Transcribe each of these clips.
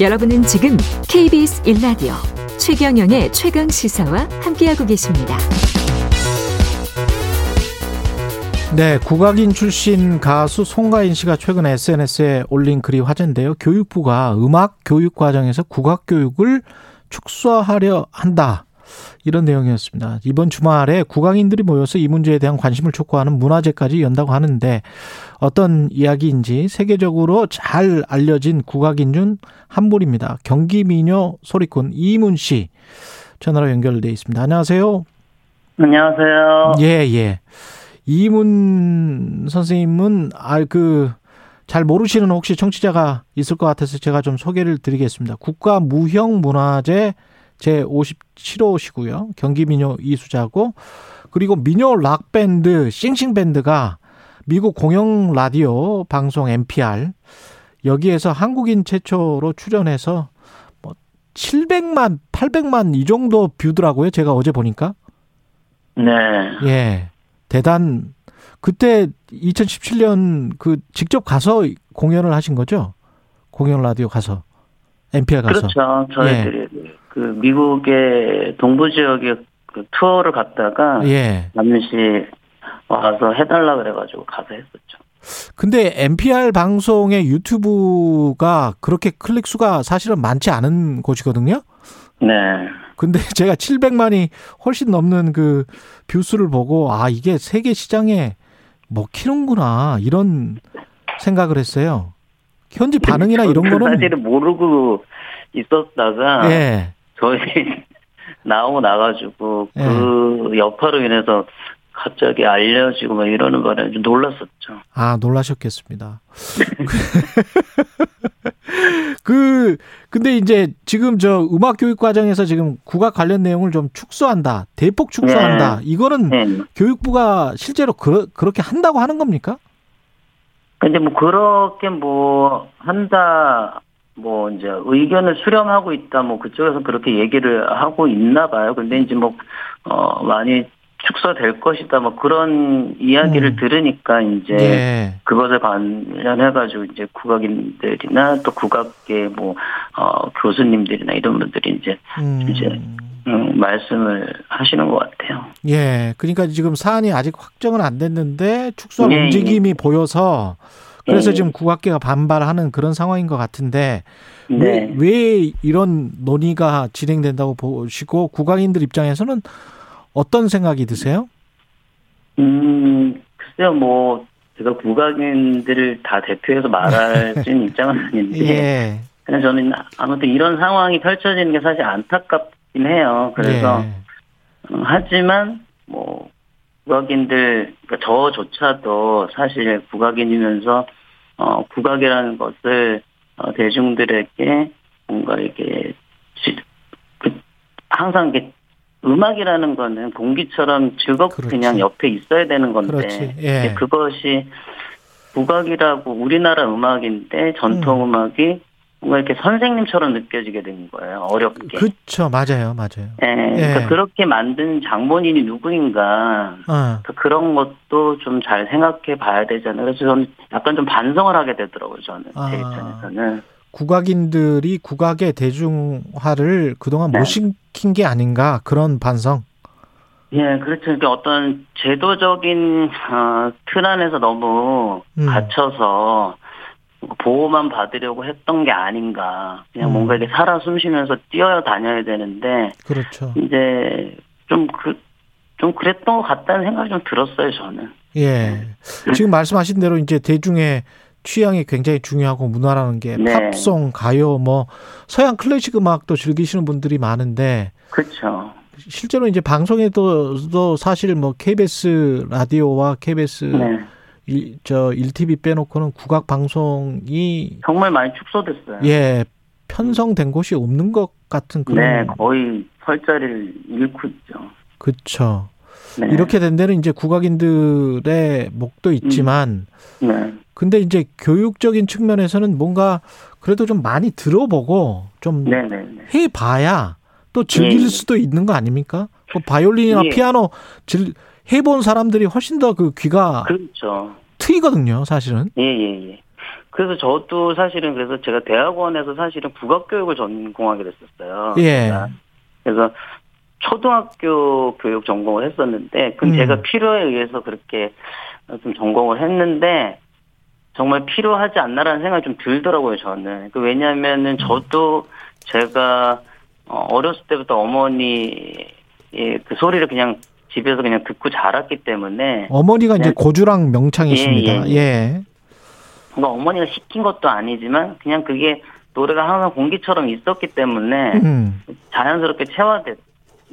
여러분은 지금 KBS 1라디오 최경영의 최강 시사와 함께하고 계십니다. 네, 국악인 출신 가수 송가인 씨가 최근 SNS에 올린 글이 화제인데요. 교육부가 음악 교육 과정에서 국악 교육을 축소하려 한다. 이런 내용이었습니다. 이번 주말에 국악인들이 모여서 이 문제에 대한 관심을 촉구하는 문화제까지 연다고 하는데 어떤 이야기인지 세계적으로 잘 알려진 국악인 중 한 분입니다. 경기 미녀 소리꾼 이문 씨 전화로 연결돼 있습니다. 안녕하세요. 안녕하세요. 예, 예. 이문 선생님은 아그 잘 모르시는 혹시 청취자가 있을 것 같아서 제가 좀 소개를 드리겠습니다. 국가 무형 문화재 제 57호시고요. 경기 민요 이수자고 그리고 민요 락 밴드 싱싱 밴드가 미국 공영 라디오 방송 NPR 여기에서 한국인 최초로 출연해서 뭐 700만, 800만 이 정도 뷰더라고요. 제가 어제 보니까. 네. 예. 대단 그때 2017년 그 직접 가서 공연을 하신 거죠? 공연 라디오 가서 NPR 가서. 그렇죠. 저희들이 예. 그 미국의 동부 지역에 그 투어를 갔다가 예. 잠시 와서 해달라 그래가지고 가서 했었죠. 근데 NPR 방송의 유튜브가 그렇게 클릭 수가 사실은 많지 않은 곳이거든요. 네. 근데 제가 700만이 훨씬 넘는 그 뷰수를 보고 아 이게 세계 시장에 먹히는구나 이런 생각을 했어요. 현지 반응이나 이런 거는 사실은 모르고 있었다가 예. 저희 나오고 나가지고 예. 그 여파로 인해서 갑자기 알려지고 막 이러는 바람에 좀 놀랐었죠. 아, 놀라셨겠습니다. 그, 근데 이제 지금 저 음악 교육 과정에서 지금 국악 관련 내용을 좀 축소한다. 대폭 축소한다. 이거는 네. 교육부가 실제로 그러, 그렇게 한다고 하는 겁니까? 근데 뭐 그렇게 뭐 한다 뭐 이제 의견을 수렴하고 있다 뭐 그쪽에서 그렇게 얘기를 하고 있나 봐요. 근데 이제 뭐어 많이 축소될 것이다 뭐 그런 이야기를 음. 들으니까 이제 예. 그것에 관련해 가지고 이제 국악인들이나 또 국악계 뭐어 교수님들이나 이런 분들이 이제 음. 이제 음, 말씀을 하시는 것 같아요. 예. 그러니까 지금 사안이 아직 확정은 안 됐는데 축소할 예, 움직임이 보여서 그래서 예. 지금 국악계가 반발하는 그런 상황인 것 같은데 왜, 네. 왜 이런 논의가 진행된다고 보시고 국악인들 입장에서는 어떤 생각이 드세요? 음, 글쎄요, 뭐, 제가 국악인들을 다 대표해서 말할 수 있는 입장은 아닌데, 예. 그냥 저는 아무튼 이런 상황이 펼쳐지는 게 사실 안타깝긴 해요. 그래서, 예. 음, 하지만, 뭐, 국악인들, 그러니까 저조차도 사실 국악인이면서, 어, 국악이라는 것을, 어, 대중들에게 뭔가 이렇게, 지- 그, 항상 이게 음악이라는 거는 공기처럼 즐겁게. 그냥 옆에 있어야 되는 건데. 예. 그것이 국악이라고 우리나라 음악인데 전통 음악이 뭔가 이렇게 선생님처럼 느껴지게 된 거예요. 어렵게. 그렇죠. 맞아요. 맞아요. 예, 그러니까 예. 그렇게 만든 장본인이 누구인가 어. 그런 것도 좀 잘 생각해 봐야 되잖아요. 그래서 저는 약간 좀 반성을 하게 되더라고요. 저는 아. 제 입장에서는. 국악인들이 국악의 대중화를 그동안 못 네. 시킨 게 아닌가 그런 반성. 예, 그렇죠. 그러니까 어떤 제도적인 어, 틀 안에서 너무 음. 갇혀서 보호만 받으려고 했던 게 아닌가. 그냥 음. 뭔가 이렇게 살아 숨쉬면서 뛰어 다녀야 되는데 그렇죠. 이제 좀 그, 좀 그랬던 것 같다는 생각이 좀 들었어요, 저는. 예. 지금 말씀하신 대로 이제 대중의 취향이 굉장히 중요하고 문화라는 게 네. 팝송, 가요, 뭐 서양 클래식 음악도 즐기시는 분들이 많은데 그렇죠. 실제로 이제 방송에도 사실 뭐 KBS 라디오와 KBS 네. 일, 저 1TV 빼놓고는 국악 방송이 정말 많이 축소됐어요. 예 편성된 곳이 없는 것 같은 그런 네, 거의 설 자리를 잃고 있죠. 그렇죠. 네. 이렇게 된 데는 이제 국악인들의 목도 있지만 네. 근데 이제 교육적인 측면에서는 뭔가 그래도 좀 많이 들어보고 좀 네, 네, 네. 해봐야 또 즐길 예. 수도 있는 거 아닙니까? 그 바이올린이나 예. 피아노 즐, 해본 사람들이 훨씬 더 그 귀가 그렇죠. 트이거든요, 사실은. 예, 예, 예. 그래서 저도 사실은 그래서 제가 대학원에서 사실은 국악교육을 전공하게 됐었어요. 예. 그래서 초등학교 교육 전공을 했었는데, 그 음. 제가 필요에 의해서 그렇게 좀 전공을 했는데, 정말 필요하지 않나라는 생각이 좀 들더라고요, 저는. 그 왜냐면은 저도 제가 어, 어렸을 때부터 어머니의 그 소리를 그냥 집에서 그냥 듣고 자랐기 때문에, 어머니가 이제 네. 고주랑 명창이십니다. 예, 예. 뭔가 어머니가 시킨 것도 아니지만, 그냥 그게 노래가 항상 공기처럼 있었기 때문에, 음. 자연스럽게 체화된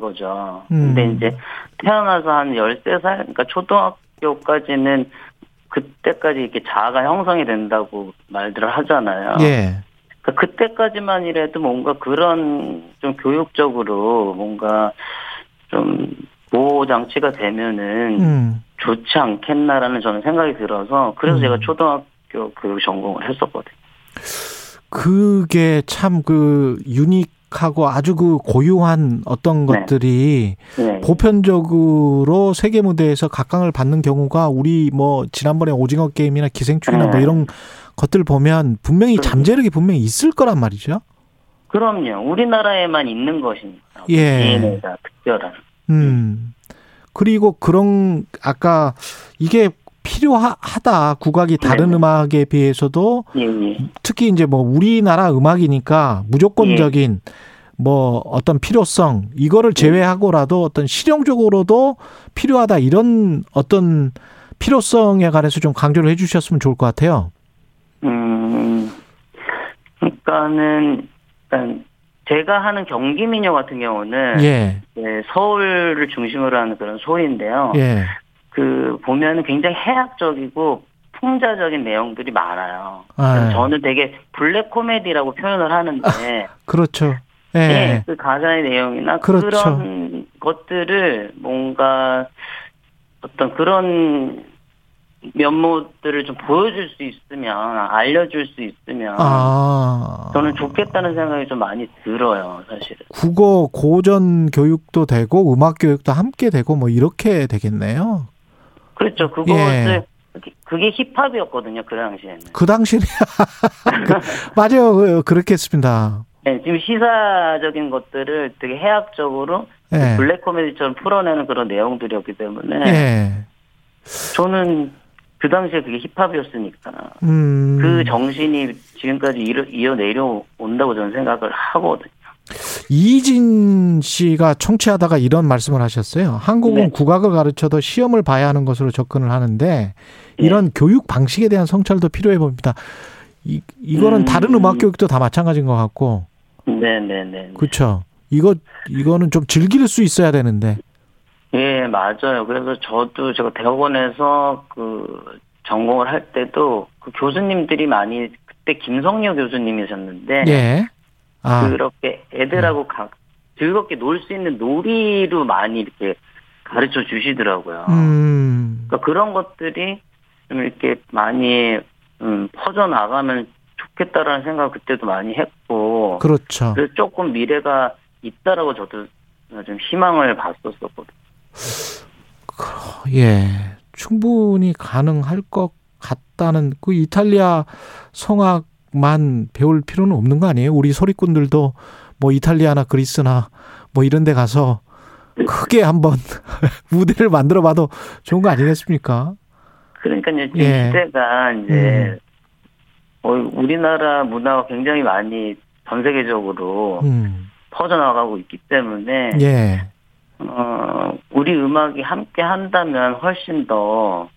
거죠. 음. 근데 이제 태어나서 한 13살, 그러니까 초등학교까지는 그때까지 이렇게 자아가 형성이 된다고 말들을 하잖아요. 예. 그러니까 그때까지만이라도 뭔가 그런 좀 교육적으로 뭔가 좀 보호 장치가 되면은 음. 좋지 않겠나라는 저는 생각이 들어서 그래서 음. 제가 초등학교 교육 전공을 했었거든요. 그게 참 그 유니크하고 아주 그 고유한 어떤 네. 것들이 네. 보편적으로 세계 무대에서 각광을 받는 경우가 우리 뭐 지난번에 오징어 게임이나 기생충이나 뭐 네. 이런 것들 보면 분명히. 잠재력이 분명히 있을 거란 말이죠. 그럼요. 우리나라에만 있는 것이니까. 예. DNA가 특별한. 음. 그리고 그런 아까 이게 필요하다 국악이 다른 네네. 음악에 비해서도 예, 예. 특히 이제 뭐 우리나라 음악이니까 무조건적인 뭐 어떤 필요성 이거를 제외하고라도 어떤 실용적으로도 필요하다 이런 어떤 필요성에 관해서 좀 강조를 해주셨으면 좋을 것 같아요. 음, 그러니까는, 일단 제가 하는 경기 민요 같은 경우는 예, 네, 서울을 중심으로 하는 그런 소리인데요. 예, 그 보면은 굉장히 해학적이고 풍자적인 내용들이 많아요. 아. 저는 되게 블랙 코미디라고 표현을 하는데, 그렇죠. 예, 네, 그 가사의 내용이나 그렇죠. 그런 것들을 뭔가 어떤 그런 면모들을 좀 보여줄 수 있으면 알려줄 수 있으면 아, 저는 좋겠다는 생각이 좀 많이 들어요, 사실은. 국어 고전 교육도 되고 음악 교육도 함께 되고 뭐 이렇게 되겠네요. 그렇죠. 그것을 그게 힙합이었거든요, 그 당시에는. 그 당시에 맞아요, 그- 그렇게 했습니다. 네, 지금 시사적인 것들을 되게 해학적으로 예, 블랙 코미디처럼 풀어내는 그런 내용들이었기 때문에 예, 저는 그 당시에 그게 힙합이었으니까 음, 그 정신이 지금까지 이어, 내려온다고 저는 생각을 하거든요. 이진 씨가 청취하다가 이런 말씀을 하셨어요. 한국은 네. 국악을 가르쳐도 시험을 봐야 하는 것으로 접근을 하는데 이런 교육 방식에 대한 성찰도 필요해 봅니다. 이 이거는 음. 다른 음악 교육도 다 마찬가지인 것 같고 네네네. 그렇죠. 이거 이거는 좀 즐길 수 있어야 되는데 예, 맞아요. 그래서 저도 제가 대학원에서 그 전공을 할 때도 그 교수님들이 많이 그때 김성녀 교수님이셨는데 예. 아, 그렇게 애들하고 각 즐겁게 놀 수 있는 놀이로 많이 이렇게 가르쳐 주시더라고요. 음, 그러니까 그런 것들이 좀 이렇게 많이 음, 퍼져 나가면 좋겠다라는 생각 그때도 많이 했고 그렇죠. 그래서 조금 미래가 있다라고 저도 좀 희망을 봤었었거든요. 예. 충분히 가능할 것 같다는 그 이탈리아 성악만 배울 필요는 없는 거 아니에요? 우리 소리꾼들도 뭐 이탈리아나 그리스나 뭐 이런 데 가서 크게 한번 무대를 만들어 봐도 좋은 거 아니겠습니까? 그러니까 이제 예. 시대가 이제 어, 우리나라 문화가 굉장히 많이 전 세계적으로 음. 퍼져나가고 있기 때문에 예. 어, 우리 음악이 함께 한다면 훨씬 더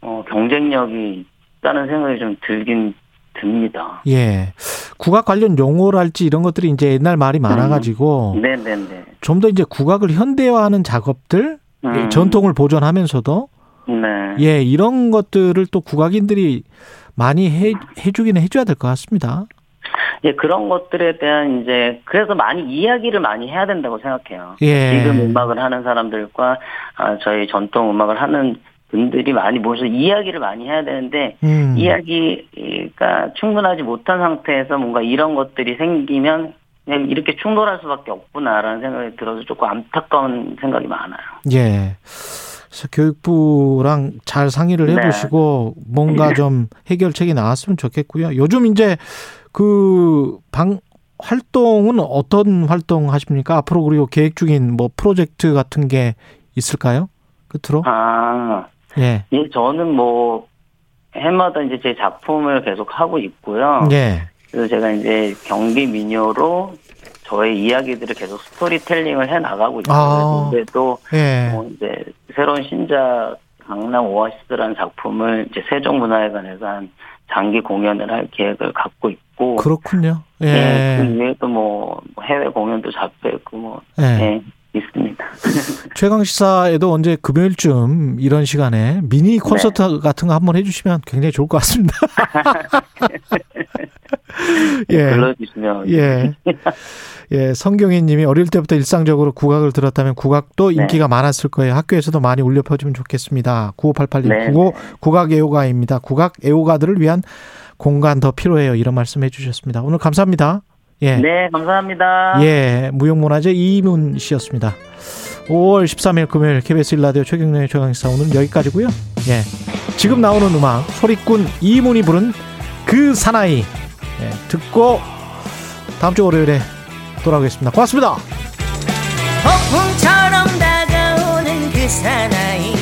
어, 경쟁력이 있다는 생각이 좀 들긴 듭니다. 예. 국악 관련 용어랄지 이런 것들이 이제 옛날 말이 많아 가지고 네네네. 좀 더 이제 국악을 현대화하는 작업들 예, 음, 전통을 보존하면서도 네. 예, 이런 것들을 또 국악인들이 많이 해, 해주기는 해줘야 될 것 같습니다. 예, 그런 것들에 대한 이제 그래서 많이 이야기를 많이 해야 된다고 생각해요. 예. 지금 음악을 하는 사람들과 아, 저희 전통 음악을 하는 분들이 많이 모여서 이야기를 많이 해야 되는데 음. 이야기가 충분하지 못한 상태에서 뭔가 이런 것들이 생기면 그냥 이렇게 충돌할 수밖에 없구나라는 생각이 들어서 조금 안타까운 생각이 많아요. 예. 그래서 교육부랑 잘 상의를 네. 해보시고 뭔가 좀 해결책이 나왔으면 좋겠고요. 요즘 이제 그 방 활동은 어떤 활동 하십니까? 앞으로 그리고 계획 중인 뭐 프로젝트 같은 게 있을까요? 끝으로? 아, 예. 예, 저는 뭐 해마다 이제 제 작품을 계속 하고 있고요. 예. 그래서 제가 이제 경기 미녀로 저의 이야기들을 계속 스토리텔링을 해 나가고 있어요. 아. 근데도 예. 뭐 이제 새로운 신작 강남 오아시스라는 작품을 이제 세종문화회관에서 한 장기 공연을 할 계획을 갖고 있고 그렇군요. 예, 그 예. 외에도 뭐 해외 공연도 잡혀 있고 뭐 예. 예, 있습니다. 최강 시사에도 언제 금요일쯤 이런 시간에 미니 콘서트 같은 거 한번 해주시면 굉장히 좋을 것 같습니다. 예. 불러주시면 예. 예, 성경희 님이 어릴 때부터 일상적으로 국악을 들었다면 국악도 네. 인기가 많았을 거예요. 학교에서도 많이 울려 퍼지면 좋겠습니다. 9588님, 네. 국어, 국악 애호가입니다. 국악 애호가들을 위한 공간 더 필요해요. 이런 말씀 해 주셨습니다. 오늘 감사합니다. 예. 네, 감사합니다. 예, 무용문화재 이문 씨였습니다. 5월 13일 금요일 KBS 일라디오 최경련의 최강시사 오늘 여기까지고요. 예, 지금 나오는 음악 소리꾼 이문이 부른 그 사나이 예, 듣고 다음 주 월요일에 돌아오겠습니다. 고맙습니다. 폭풍처럼 다가오는 그 사나이